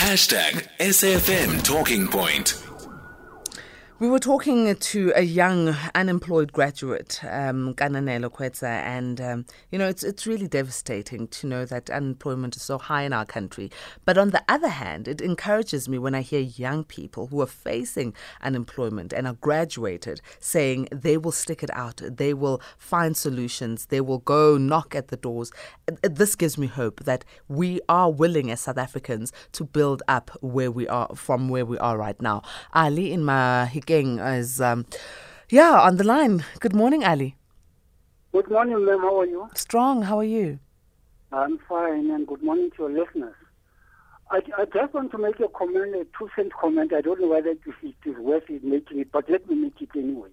Hashtag SFM Talking Point. We were talking to a young unemployed graduate, um, Kananelo and um, you know it's it's really devastating to know that unemployment is so high in our country. But on the other hand, it encourages me when I hear young people who are facing unemployment and are graduated saying they will stick it out, they will find solutions, they will go knock at the doors. This gives me hope that we are willing as South Africans to build up where we are from where we are right now. Ali in my King is, um, yeah, on the line. Good morning, Ali. Good morning, ma'am. How are you? Strong. How are you? I'm fine, and good morning to your listeners. I, I just want to make a comment, a two cent comment. I don't know whether it is worth it making it, but let me make it anyway.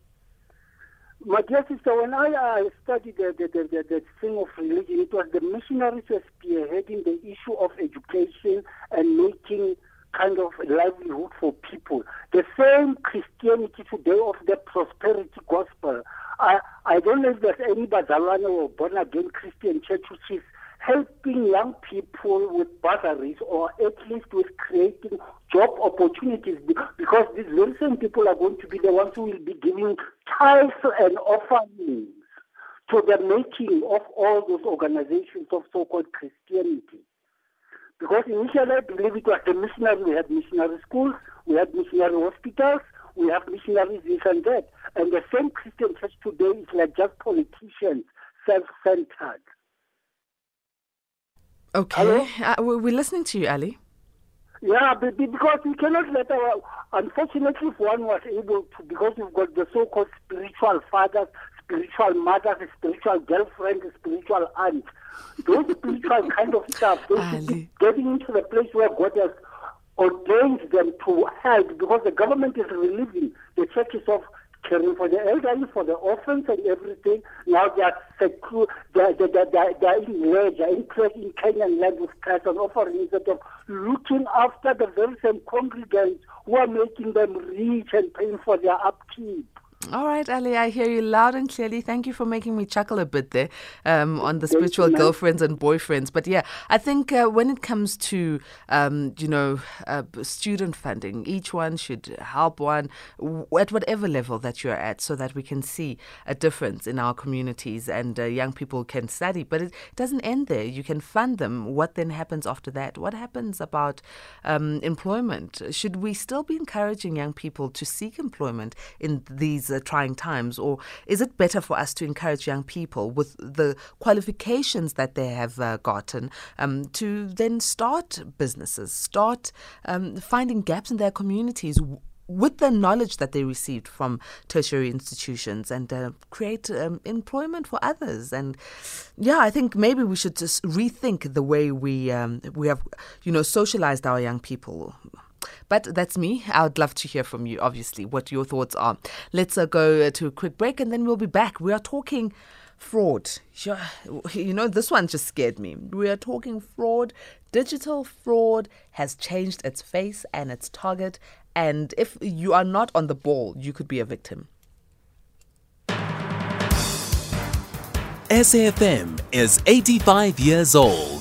My dear sister, when I, I studied the, the, the, the, the thing of religion, it was the missionaries who were spearheading the issue of education and making kind of livelihood for people. The same Christianity today of the prosperity gospel. I, I don't know if there's any Bazalwane or born again Christian church which is helping young people with bursaries or at least with creating job opportunities because these very same people are going to be the ones who will be giving tithes and offerings to the making of all those organizations of so-called Christianity. Because initially I believe it was the missionary. We had missionary schools, we had missionary hospitals, we have missionaries this and that. And the same Christian church today is like just politicians, self-centered. Okay. Uh, we're listening to you, Ali. Yeah, because we cannot let our. Unfortunately, if one was able to, because we've got the so-called spiritual fathers, spiritual mothers, spiritual girlfriends, spiritual aunts, those spiritual kind of stuff, those getting into the place where God has ordained them to help, because the government is relieving the churches of caring for the elderly, for the orphans and everything. Now they are secure, they are, they are, they are, they are in ledge, in, in Canaan land with Christ and offering instead of looking after the very same congregants who are making them rich and paying for their upkeep. All right, Ali, I hear you loud and clearly. Thank you for making me chuckle a bit there um, on the spiritual girlfriends and boyfriends. But yeah, I think uh, when it comes to, um, you know, uh, student funding, each one should help one at whatever level that you're at so that we can see a difference in our communities and uh, young people can study. But it doesn't end there. You can fund them. What then happens after that? What happens about um, employment? Should we still be encouraging young people to seek employment in these trying times? Or is it better for us to encourage young people with the qualifications that they have uh, gotten um, to then start businesses, start um, finding gaps in their communities? with the knowledge that they received from tertiary institutions and uh, create um, employment for others. And yeah, I think maybe we should just rethink the way we um, we have, you know, socialized our young people. But that's me. I would love to hear from you, obviously, what your thoughts are. Let's uh, go uh, to a quick break and then we'll be back. We are talking fraud. You know, this one just scared me. We are talking fraud. Digital fraud has changed its face and its target. And if you are not on the ball, you could be a victim. SAFM is 85 years old.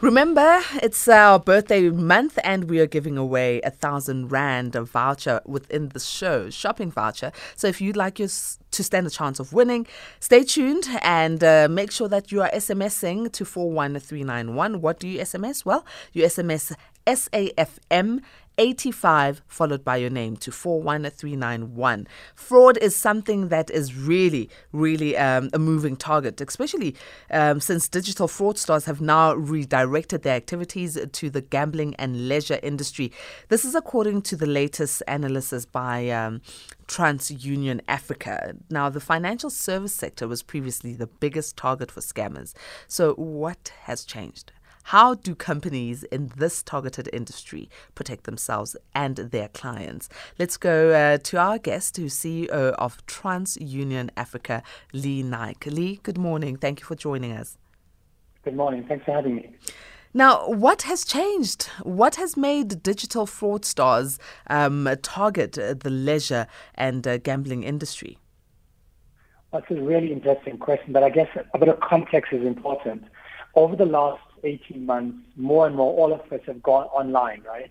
Remember, it's our birthday month, and we are giving away a thousand rand a voucher within the show, shopping voucher. So if you'd like your, to stand a chance of winning, stay tuned and uh, make sure that you are SMSing to 41391. What do you SMS? Well, you SMS SAFM 85 followed by your name to 41391. Fraud is something that is really, really um, a moving target, especially um, since digital fraudsters have now redirected their activities to the gambling and leisure industry. This is according to the latest analysis by um, TransUnion Africa. Now, the financial service sector was previously the biggest target for scammers. So, what has changed? How do companies in this targeted industry protect themselves and their clients? Let's go uh, to our guest, who's CEO of TransUnion Africa, Lee Naik. Lee, good morning. Thank you for joining us. Good morning. Thanks for having me. Now, what has changed? What has made digital fraudsters um, target the leisure and uh, gambling industry? That's a really interesting question, but I guess a bit of context is important. Over the last 18 months, more and more, all of us have gone online, right?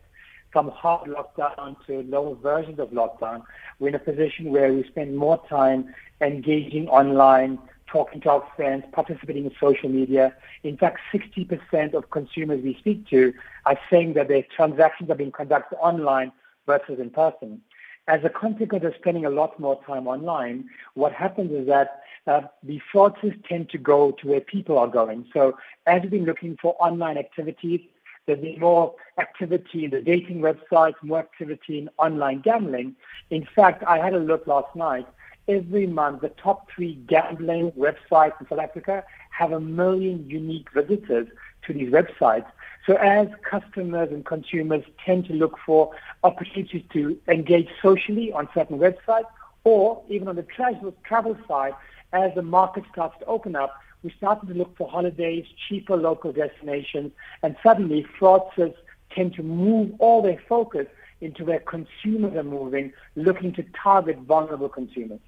From hard lockdown to lower versions of lockdown, we're in a position where we spend more time engaging online, talking to our friends, participating in social media. In fact, 60% of consumers we speak to are saying that their transactions are being conducted online versus in person. As a consequence of spending a lot more time online, what happens is that uh, the fraudsters tend to go to where people are going. So as we've been looking for online activities, there's been more activity in the dating websites, more activity in online gambling. In fact, I had a look last night. Every month, the top three gambling websites in South Africa have a million unique visitors to these websites. So as customers and consumers tend to look for opportunities to engage socially on certain websites, or even on the travel, travel side, as the market starts to open up, we started to look for holidays, cheaper local destinations, and suddenly fraudsters tend to move all their focus into where consumers are moving, looking to target vulnerable consumers.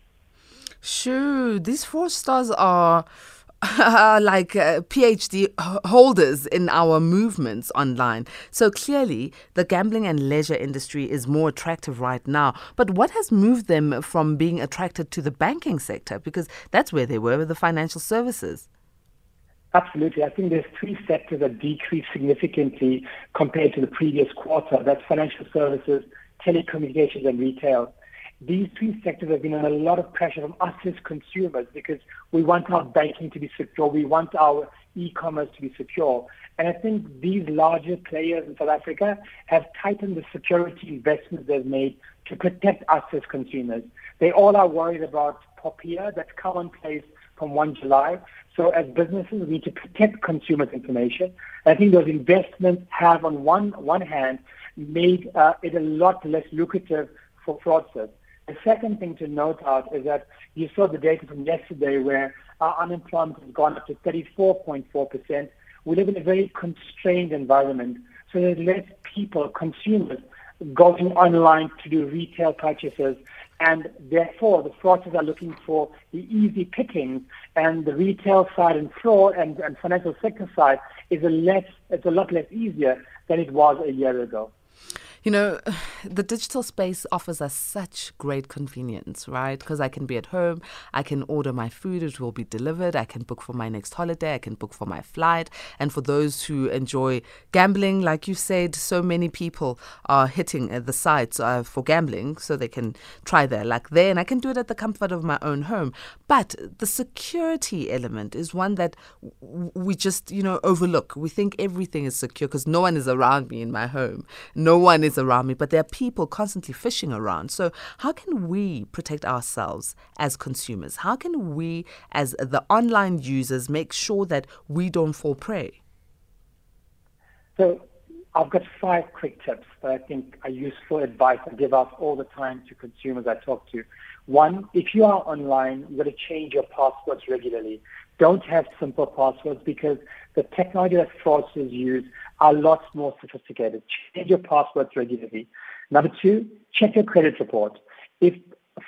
Sure, these fraudsters are like uh, PhD holders in our movements online. So clearly, the gambling and leisure industry is more attractive right now. But what has moved them from being attracted to the banking sector? Because that's where they were with the financial services. Absolutely. I think there's three sectors that decreased significantly compared to the previous quarter. That's financial services, telecommunications, and retail these three sectors have been under a lot of pressure from us as consumers because we want our banking to be secure, we want our e-commerce to be secure. And I think these larger players in South Africa have tightened the security investments they've made to protect us as consumers. They all are worried about POPIA that's commonplace from 1 July. So as businesses, we need to protect consumers' information. I think those investments have, on one, one hand, made uh, it a lot less lucrative for fraudsters. The second thing to note out is that you saw the data from yesterday where our unemployment has gone up to 34.4%. We live in a very constrained environment, so there's less people, consumers, going online to do retail purchases, and therefore the fraudsters are looking for the easy pickings, and the retail side and fraud and, and financial sector side is a less, it's a lot less easier than it was a year ago. You know, the digital space offers us such great convenience, right? Because I can be at home, I can order my food, it will be delivered, I can book for my next holiday, I can book for my flight. And for those who enjoy gambling, like you said, so many people are hitting the sites uh, for gambling so they can try their luck there. And I can do it at the comfort of my own home. But the security element is one that we just, you know, overlook. We think everything is secure because no one is around me in my home. No one is around me, but there are people constantly fishing around. So, how can we protect ourselves as consumers? How can we, as the online users, make sure that we don't fall prey? So, I've got five quick tips that I think are useful advice I give out all the time to consumers I talk to. One, if you are online, you've got to change your passwords regularly. Don't have simple passwords because the technology that fraudsters use are lots more sophisticated. Change your passwords regularly. Number two, check your credit report. If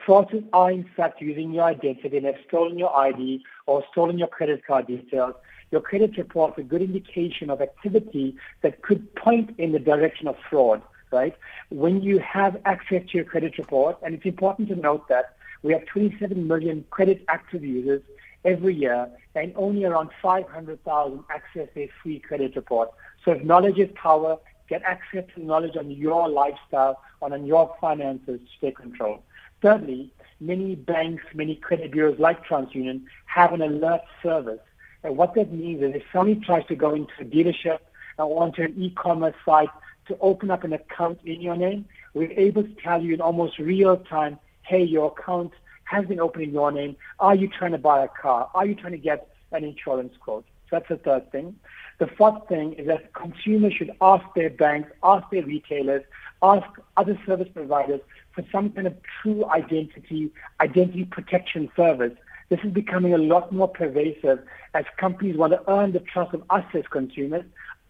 fraudsters are in fact using your identity and have stolen your ID or stolen your credit card details, your credit report is a good indication of activity that could point in the direction of fraud, right? When you have access to your credit report, and it's important to note that we have 27 million credit active users every year, and only around 500,000 access their free credit report. So if knowledge is power, get access to knowledge on your lifestyle, on your finances to take control. Thirdly, many banks, many credit bureaus like TransUnion have an alert service. And what that means is if somebody tries to go into a dealership or onto an e-commerce site to open up an account in your name, we're able to tell you in almost real time, hey, your account has been opened in your name. Are you trying to buy a car? Are you trying to get an insurance quote? So that's the third thing. The fourth thing is that consumers should ask their banks, ask their retailers, ask other service providers for some kind of true identity, identity protection service. This is becoming a lot more pervasive as companies want to earn the trust of us as consumers.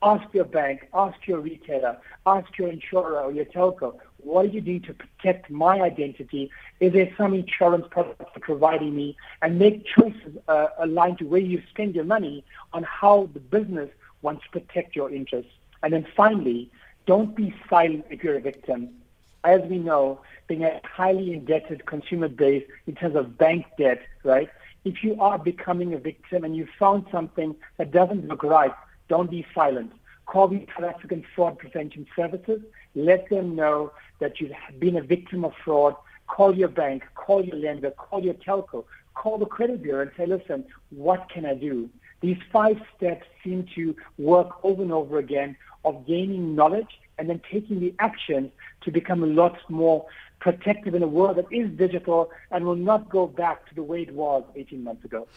Ask your bank, ask your retailer, ask your insurer or your telco, What are you doing to protect my identity? Is there some insurance products you're providing me? And make choices uh, aligned to where you spend your money on how the business wants to protect your interests. And then finally, don't be silent if you're a victim. As we know, being a highly indebted consumer base in terms of bank debt, right? If you are becoming a victim and you found something that doesn't look right, don't be silent. Call the South African Fraud Prevention Services. Let them know that you've been a victim of fraud. Call your bank, call your lender, call your telco, call the credit bureau and say, listen, what can I do? These five steps seem to work over and over again of gaining knowledge and then taking the action to become a lot more protective in a world that is digital and will not go back to the way it was 18 months ago.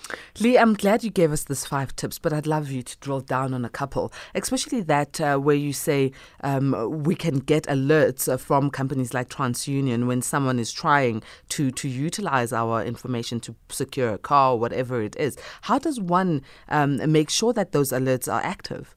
Lee, I'm glad you gave us these five tips, but I'd love you to drill down on a couple, especially that uh, where you say um, we can get alerts uh, from companies like TransUnion when someone is trying to, to utilize our information to secure a car or whatever it is. How does one um, make sure that those alerts are active?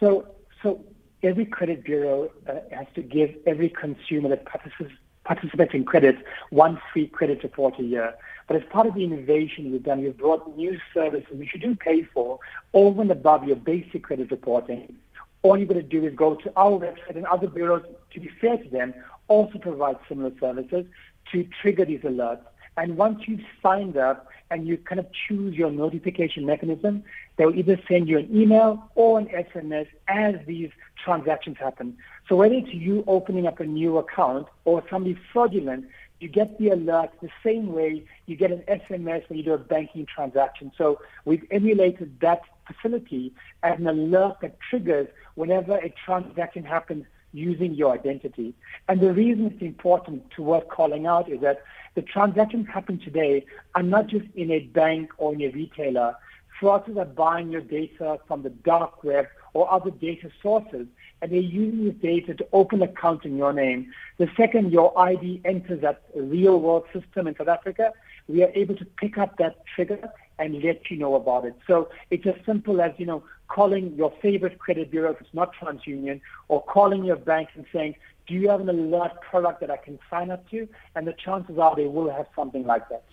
So, so every credit bureau uh, has to give every consumer that participates participates in credit one free credit report a year. But as part of the innovation we've done, we've brought new services which you do pay for over and above your basic credit reporting. All you've got to do is go to our website and other bureaus, to be fair to them, also provide similar services to trigger these alerts. And once you've signed up and you kind of choose your notification mechanism, they'll either send you an email or an SMS as these transactions happen. So whether it's you opening up a new account or somebody fraudulent, you get the alert the same way you get an SMS when you do a banking transaction. So we've emulated that facility as an alert that triggers whenever a transaction happens using your identity. And the reason it's important to worth calling out is that the transactions happen today are not just in a bank or in a retailer. Fraudsters are buying your data from the dark web or other data sources, and they're using this data to open accounts in your name. The second your ID enters that real world system in South Africa, we are able to pick up that trigger and let you know about it. So it's as simple as, you know, calling your favorite credit bureau if it's not TransUnion, or calling your bank and saying, do you have an alert product that I can sign up to? And the chances are they will have something like that.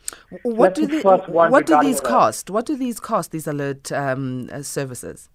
What do, the, what do these cost? What do these cost, these alert um, uh, services?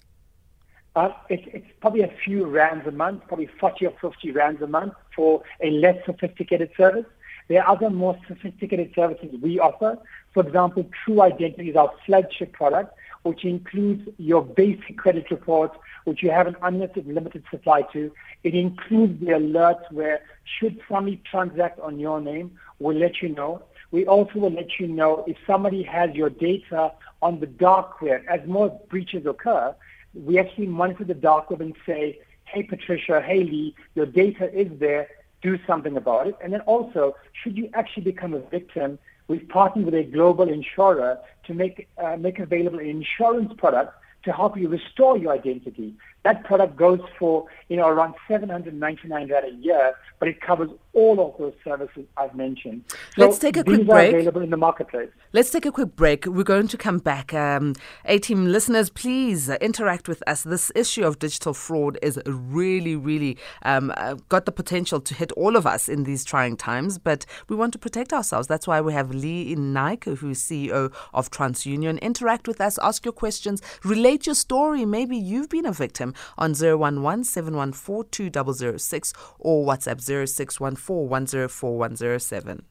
Uh, it, it's probably a few rands a month, probably 40 or 50 rands a month for a less sophisticated service. There are other more sophisticated services we offer. For example, True Identity is our flagship product, which includes your basic credit reports, which you have an unlimited limited supply to. It includes the alerts where should somebody transact on your name, we'll let you know. We also will let you know if somebody has your data on the dark web. As more breaches occur, we actually monitor the dark web and say, hey, Patricia, hey, Lee, your data is there. Do something about it. And then also, should you actually become a victim, we've partnered with a global insurer to make, uh, make available an insurance product to help you restore your identity. That product goes for, you know, around 799 rand a year, but it covers all of those services I've mentioned. So Let's take a quick break. available in the marketplace. Let's take a quick break. We're going to come back. Um, A-team listeners, please interact with us. This issue of digital fraud is really, really um, uh, got the potential to hit all of us in these trying times, but we want to protect ourselves. That's why we have Lee Naik, who's CEO of TransUnion. Interact with us, ask your questions, relate your story. Maybe you've been a victim on 011 714 2006 or WhatsApp 0614 104 107.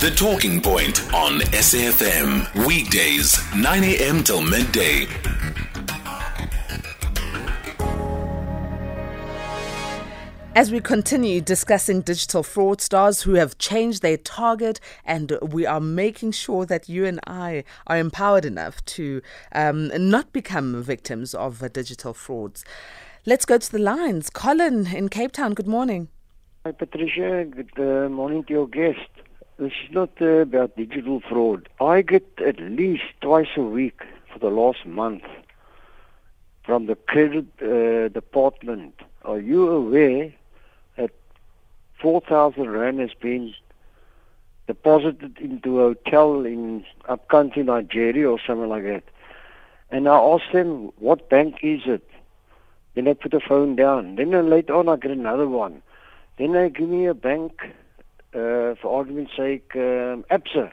The Talking Point on SAFM. Weekdays, 9 a.m. till midday. As we continue discussing digital fraudsters who have changed their target, and we are making sure that you and I are empowered enough to um, not become victims of uh, digital frauds. Let's go to the lines. Colin in Cape Town, good morning. Hi, Patricia. Good uh, morning to your guest. This is not uh, about digital fraud. I get at least twice a week for the last month from the credit uh, department. Are you aware that 4,000 Rand has been deposited into a hotel in upcountry Nigeria or something like that. And I asked them, what bank is it? Then I put the phone down. Then later on, I get another one. Then they give me a bank, uh, for argument's sake, um, ABSA.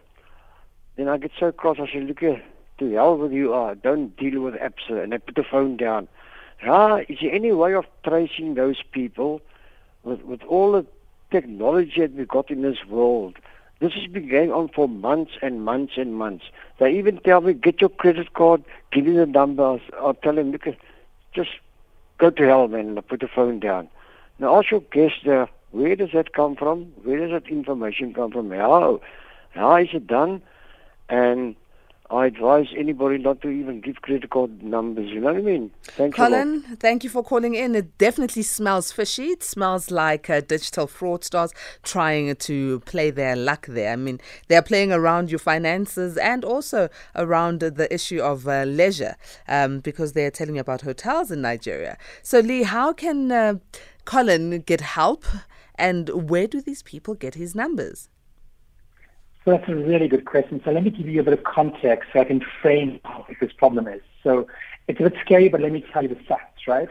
Then I get so cross. I say, look here, to hell with you are. Don't deal with ABSA. And I put the phone down. Ah, is there any way of tracing those people with, with all the technology that we got in this world? This has been going on for months and months and months. They even tell me, get your credit card, give me the number. I'll tell them, look, just go to hell, man, put the phone down. Now, ask your guest there, where does that come from? Where does that information come from? How? How is it done? And I advise anybody not to even give credit card numbers. You know what I mean? Thanks Colin, thank you for calling in. It definitely smells fishy. It smells like uh, digital fraudsters trying to play their luck there. I mean, they're playing around your finances and also around the issue of uh, leisure um, because they're telling you about hotels in Nigeria. So, Lee, how can uh, Colin get help and where do these people get his numbers? So that's a really good question. So let me give you a bit of context so I can frame how big this problem is. So it's a bit scary, but let me tell you the facts, right?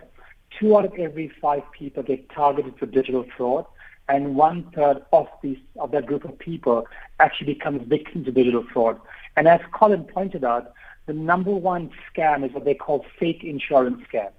Two out of every five people get targeted for digital fraud, and one third of these of that group of people actually becomes victims of digital fraud. And as Colin pointed out, the number one scam is what they call fake insurance scams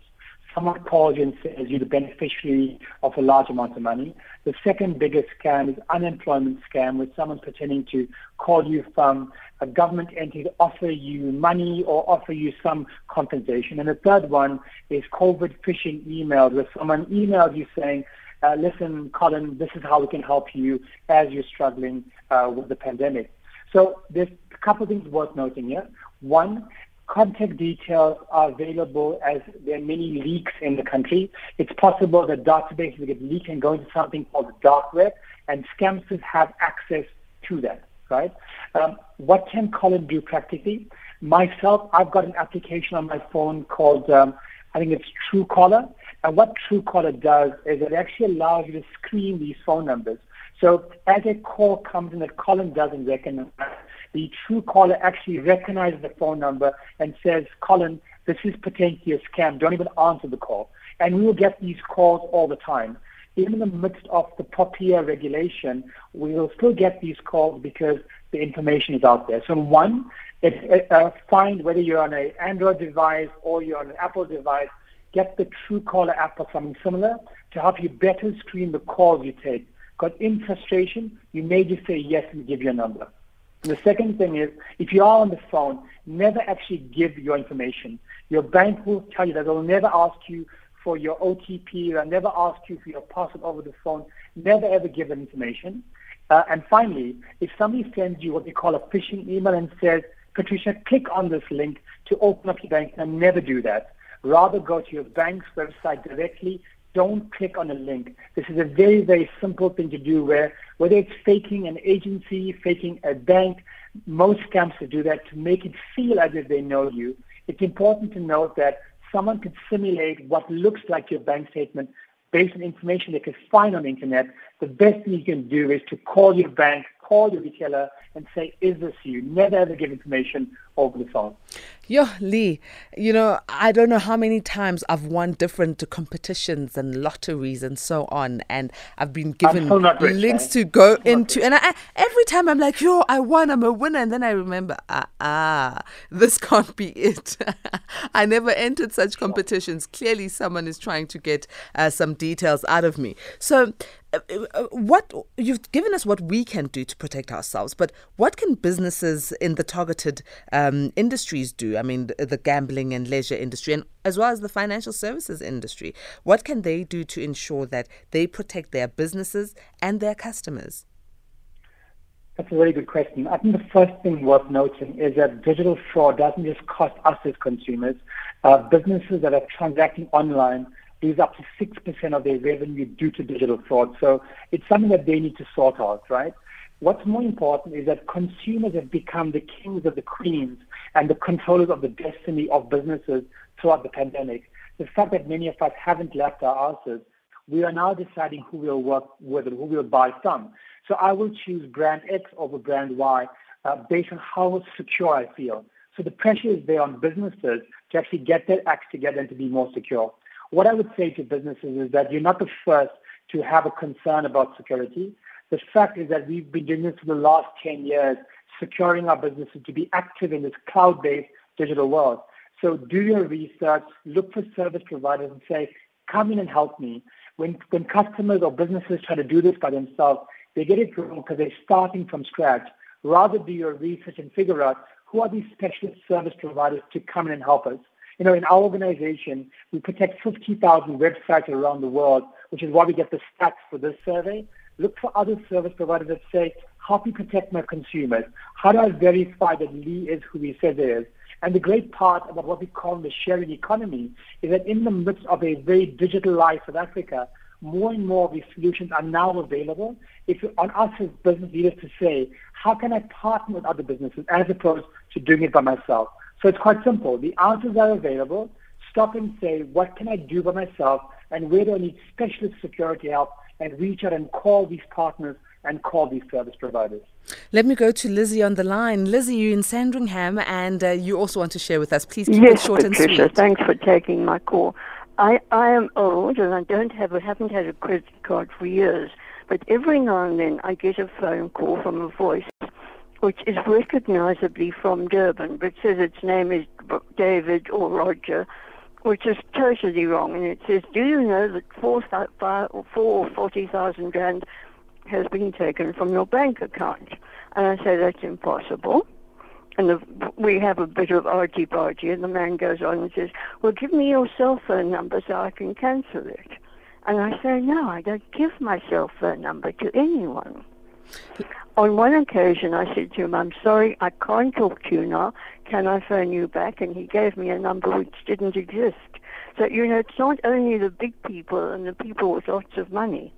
someone calls you and says you're the beneficiary of a large amount of money. The second biggest scam is unemployment scam, where someone's pretending to call you from a government entity to offer you money or offer you some compensation. And the third one is COVID phishing emails, where someone emails you saying, uh, listen, Colin, this is how we can help you as you're struggling uh, with the pandemic. So there's a couple of things worth noting here. One, Contact details are available as there are many leaks in the country. It's possible that databases get leaked and go into something called the dark web, and scammers have access to that, right? Um, what can Colin do practically? Myself, I've got an application on my phone called, um, I think it's Truecaller. And what Truecaller does is it actually allows you to screen these phone numbers. So as a call comes in that Colin doesn't recognize, the Truecaller actually recognizes the phone number and says, Colin, this is potentially a scam. Don't even answer the call. And we will get these calls all the time. Even in the midst of the POPIA regulation, we will still get these calls because the information is out there. So one, it, uh, find whether you're on an Android device or you're on an Apple device, get the Truecaller app or something similar to help you better screen the calls you take. Got in frustration, you may just say yes and give your number. The second thing is, if you are on the phone, never actually give your information. Your bank will tell you that they'll never ask you for your OTP, they'll never ask you for your password over the phone. Never ever give that information. Uh, and finally, if somebody sends you what they call a phishing email and says, Patricia, click on this link to open up your bank, and never do that. Rather go to your bank's website directly, don't click on a link. This is a very, very simple thing to do where whether it's faking an agency, faking a bank, most scammers do that to make it feel as if they know you. It's important to note that someone could simulate what looks like your bank statement based on information they can find on the internet. The best thing you can do is to call your bank, call your retailer, and say, is this you? Never ever give information over the phone. Yo, Lee, you know, I don't know how many times I've won different competitions and lotteries and so on, and I've been given rich, links eh? to go into, and I, every time I'm like, yo, I won, I'm a winner, and then I remember, ah, ah this can't be it. I never entered such competitions. Clearly, someone is trying to get uh, some details out of me. So, what you've given us what we can do to protect ourselves, but what can businesses in the targeted um, industries do? I mean, the, gambling and leisure industry, and as well as the financial services industry. What can they do to ensure that they protect their businesses and their customers? That's a very good question. I think the first thing worth noting is that digital fraud doesn't just cost us as consumers. Uh, businesses that are transacting online lose up to 6% of their revenue due to digital fraud. So it's something that they need to sort out, right? What's more important is that consumers have become the kings of the queens and the controllers of the destiny of businesses throughout the pandemic. The fact that many of us haven't left our houses, we are now deciding who we'll work with and who we'll buy from. So I will choose brand X over brand Y uh, based on how secure I feel. So the pressure is there on businesses to actually get their acts together and to be more secure. What I would say to businesses is that you're not the first to have a concern about security. The fact is that we've been doing this for the last 10 years, securing our businesses to be active in this cloud-based digital world. So do your research, look for service providers and say, come in and help me. When, when customers or businesses try to do this by themselves, they get it wrong because they're starting from scratch. Rather do your research and figure out who are these specialist service providers to come in and help us. You know, in our organization, we protect 50,000 websites around the world, which is why we get the stats for this survey. Look for other service providers that say, how do me protect my consumers. How do I verify that Lee is who he says he is? And the great part about what we call the sharing economy is that in the midst of a very digitalized South Africa, more and more of these solutions are now available. It's on us as business leaders to say, how can I partner with other businesses as opposed to doing it by myself? So it's quite simple. The answers are available. Stop and say, what can I do by myself and where do I need specialist security help and reach out and call these partners and call these service providers. Let me go to Lizzie on the line. Lizzie, you're in Sandringham and uh, you also want to share with us. Please keep yes, it short Patricia, and sweet. Thanks for taking my call. I, I am old and I don't have a, haven't had a credit card for years, but every now and then I get a phone call from a voice which is recognizably from Durban, but says its name is David or Roger, which is totally wrong. And it says, "Do you know that four, five, four forty thousand rand has been taken from your bank account?" And I say that's impossible. And the, we have a bit of argy bargy, and the man goes on and says, "Well, give me your cell phone number so I can cancel it." And I say, "No, I don't give my cell phone number to anyone." On one occasion, I said to him, I'm sorry, I can't talk to you now. Can I phone you back? And he gave me a number which didn't exist. So, you know, it's not only the big people and the people with lots of money.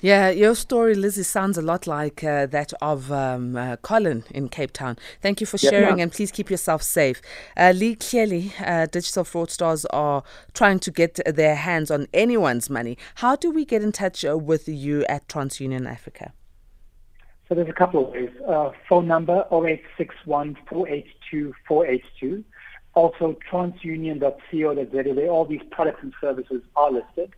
Yeah, your story, Lizzie, sounds a lot like uh, that of um, uh, Colin in Cape Town. Thank you for sharing yeah. and please keep yourself safe. Uh, Lee, clearly, uh, digital fraudsters are trying to get their hands on anyone's money. How do we get in touch uh, with you at TransUnion Africa? So there's a couple of ways. Uh, phone number 0861 482 482. Also transunion.co.za where all these products and services are listed.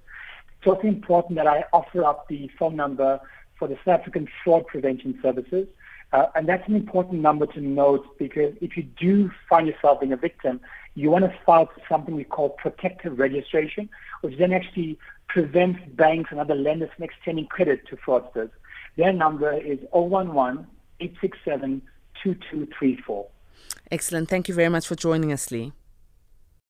It's also important that I offer up the phone number for the South African Fraud Prevention Services. Uh, and that's an important number to note because if you do find yourself being a victim, you want to file something we call protective registration, which then actually prevents banks and other lenders from extending credit to fraudsters. Their number is 011 867 2234. Excellent. Thank you very much for joining us, Lee.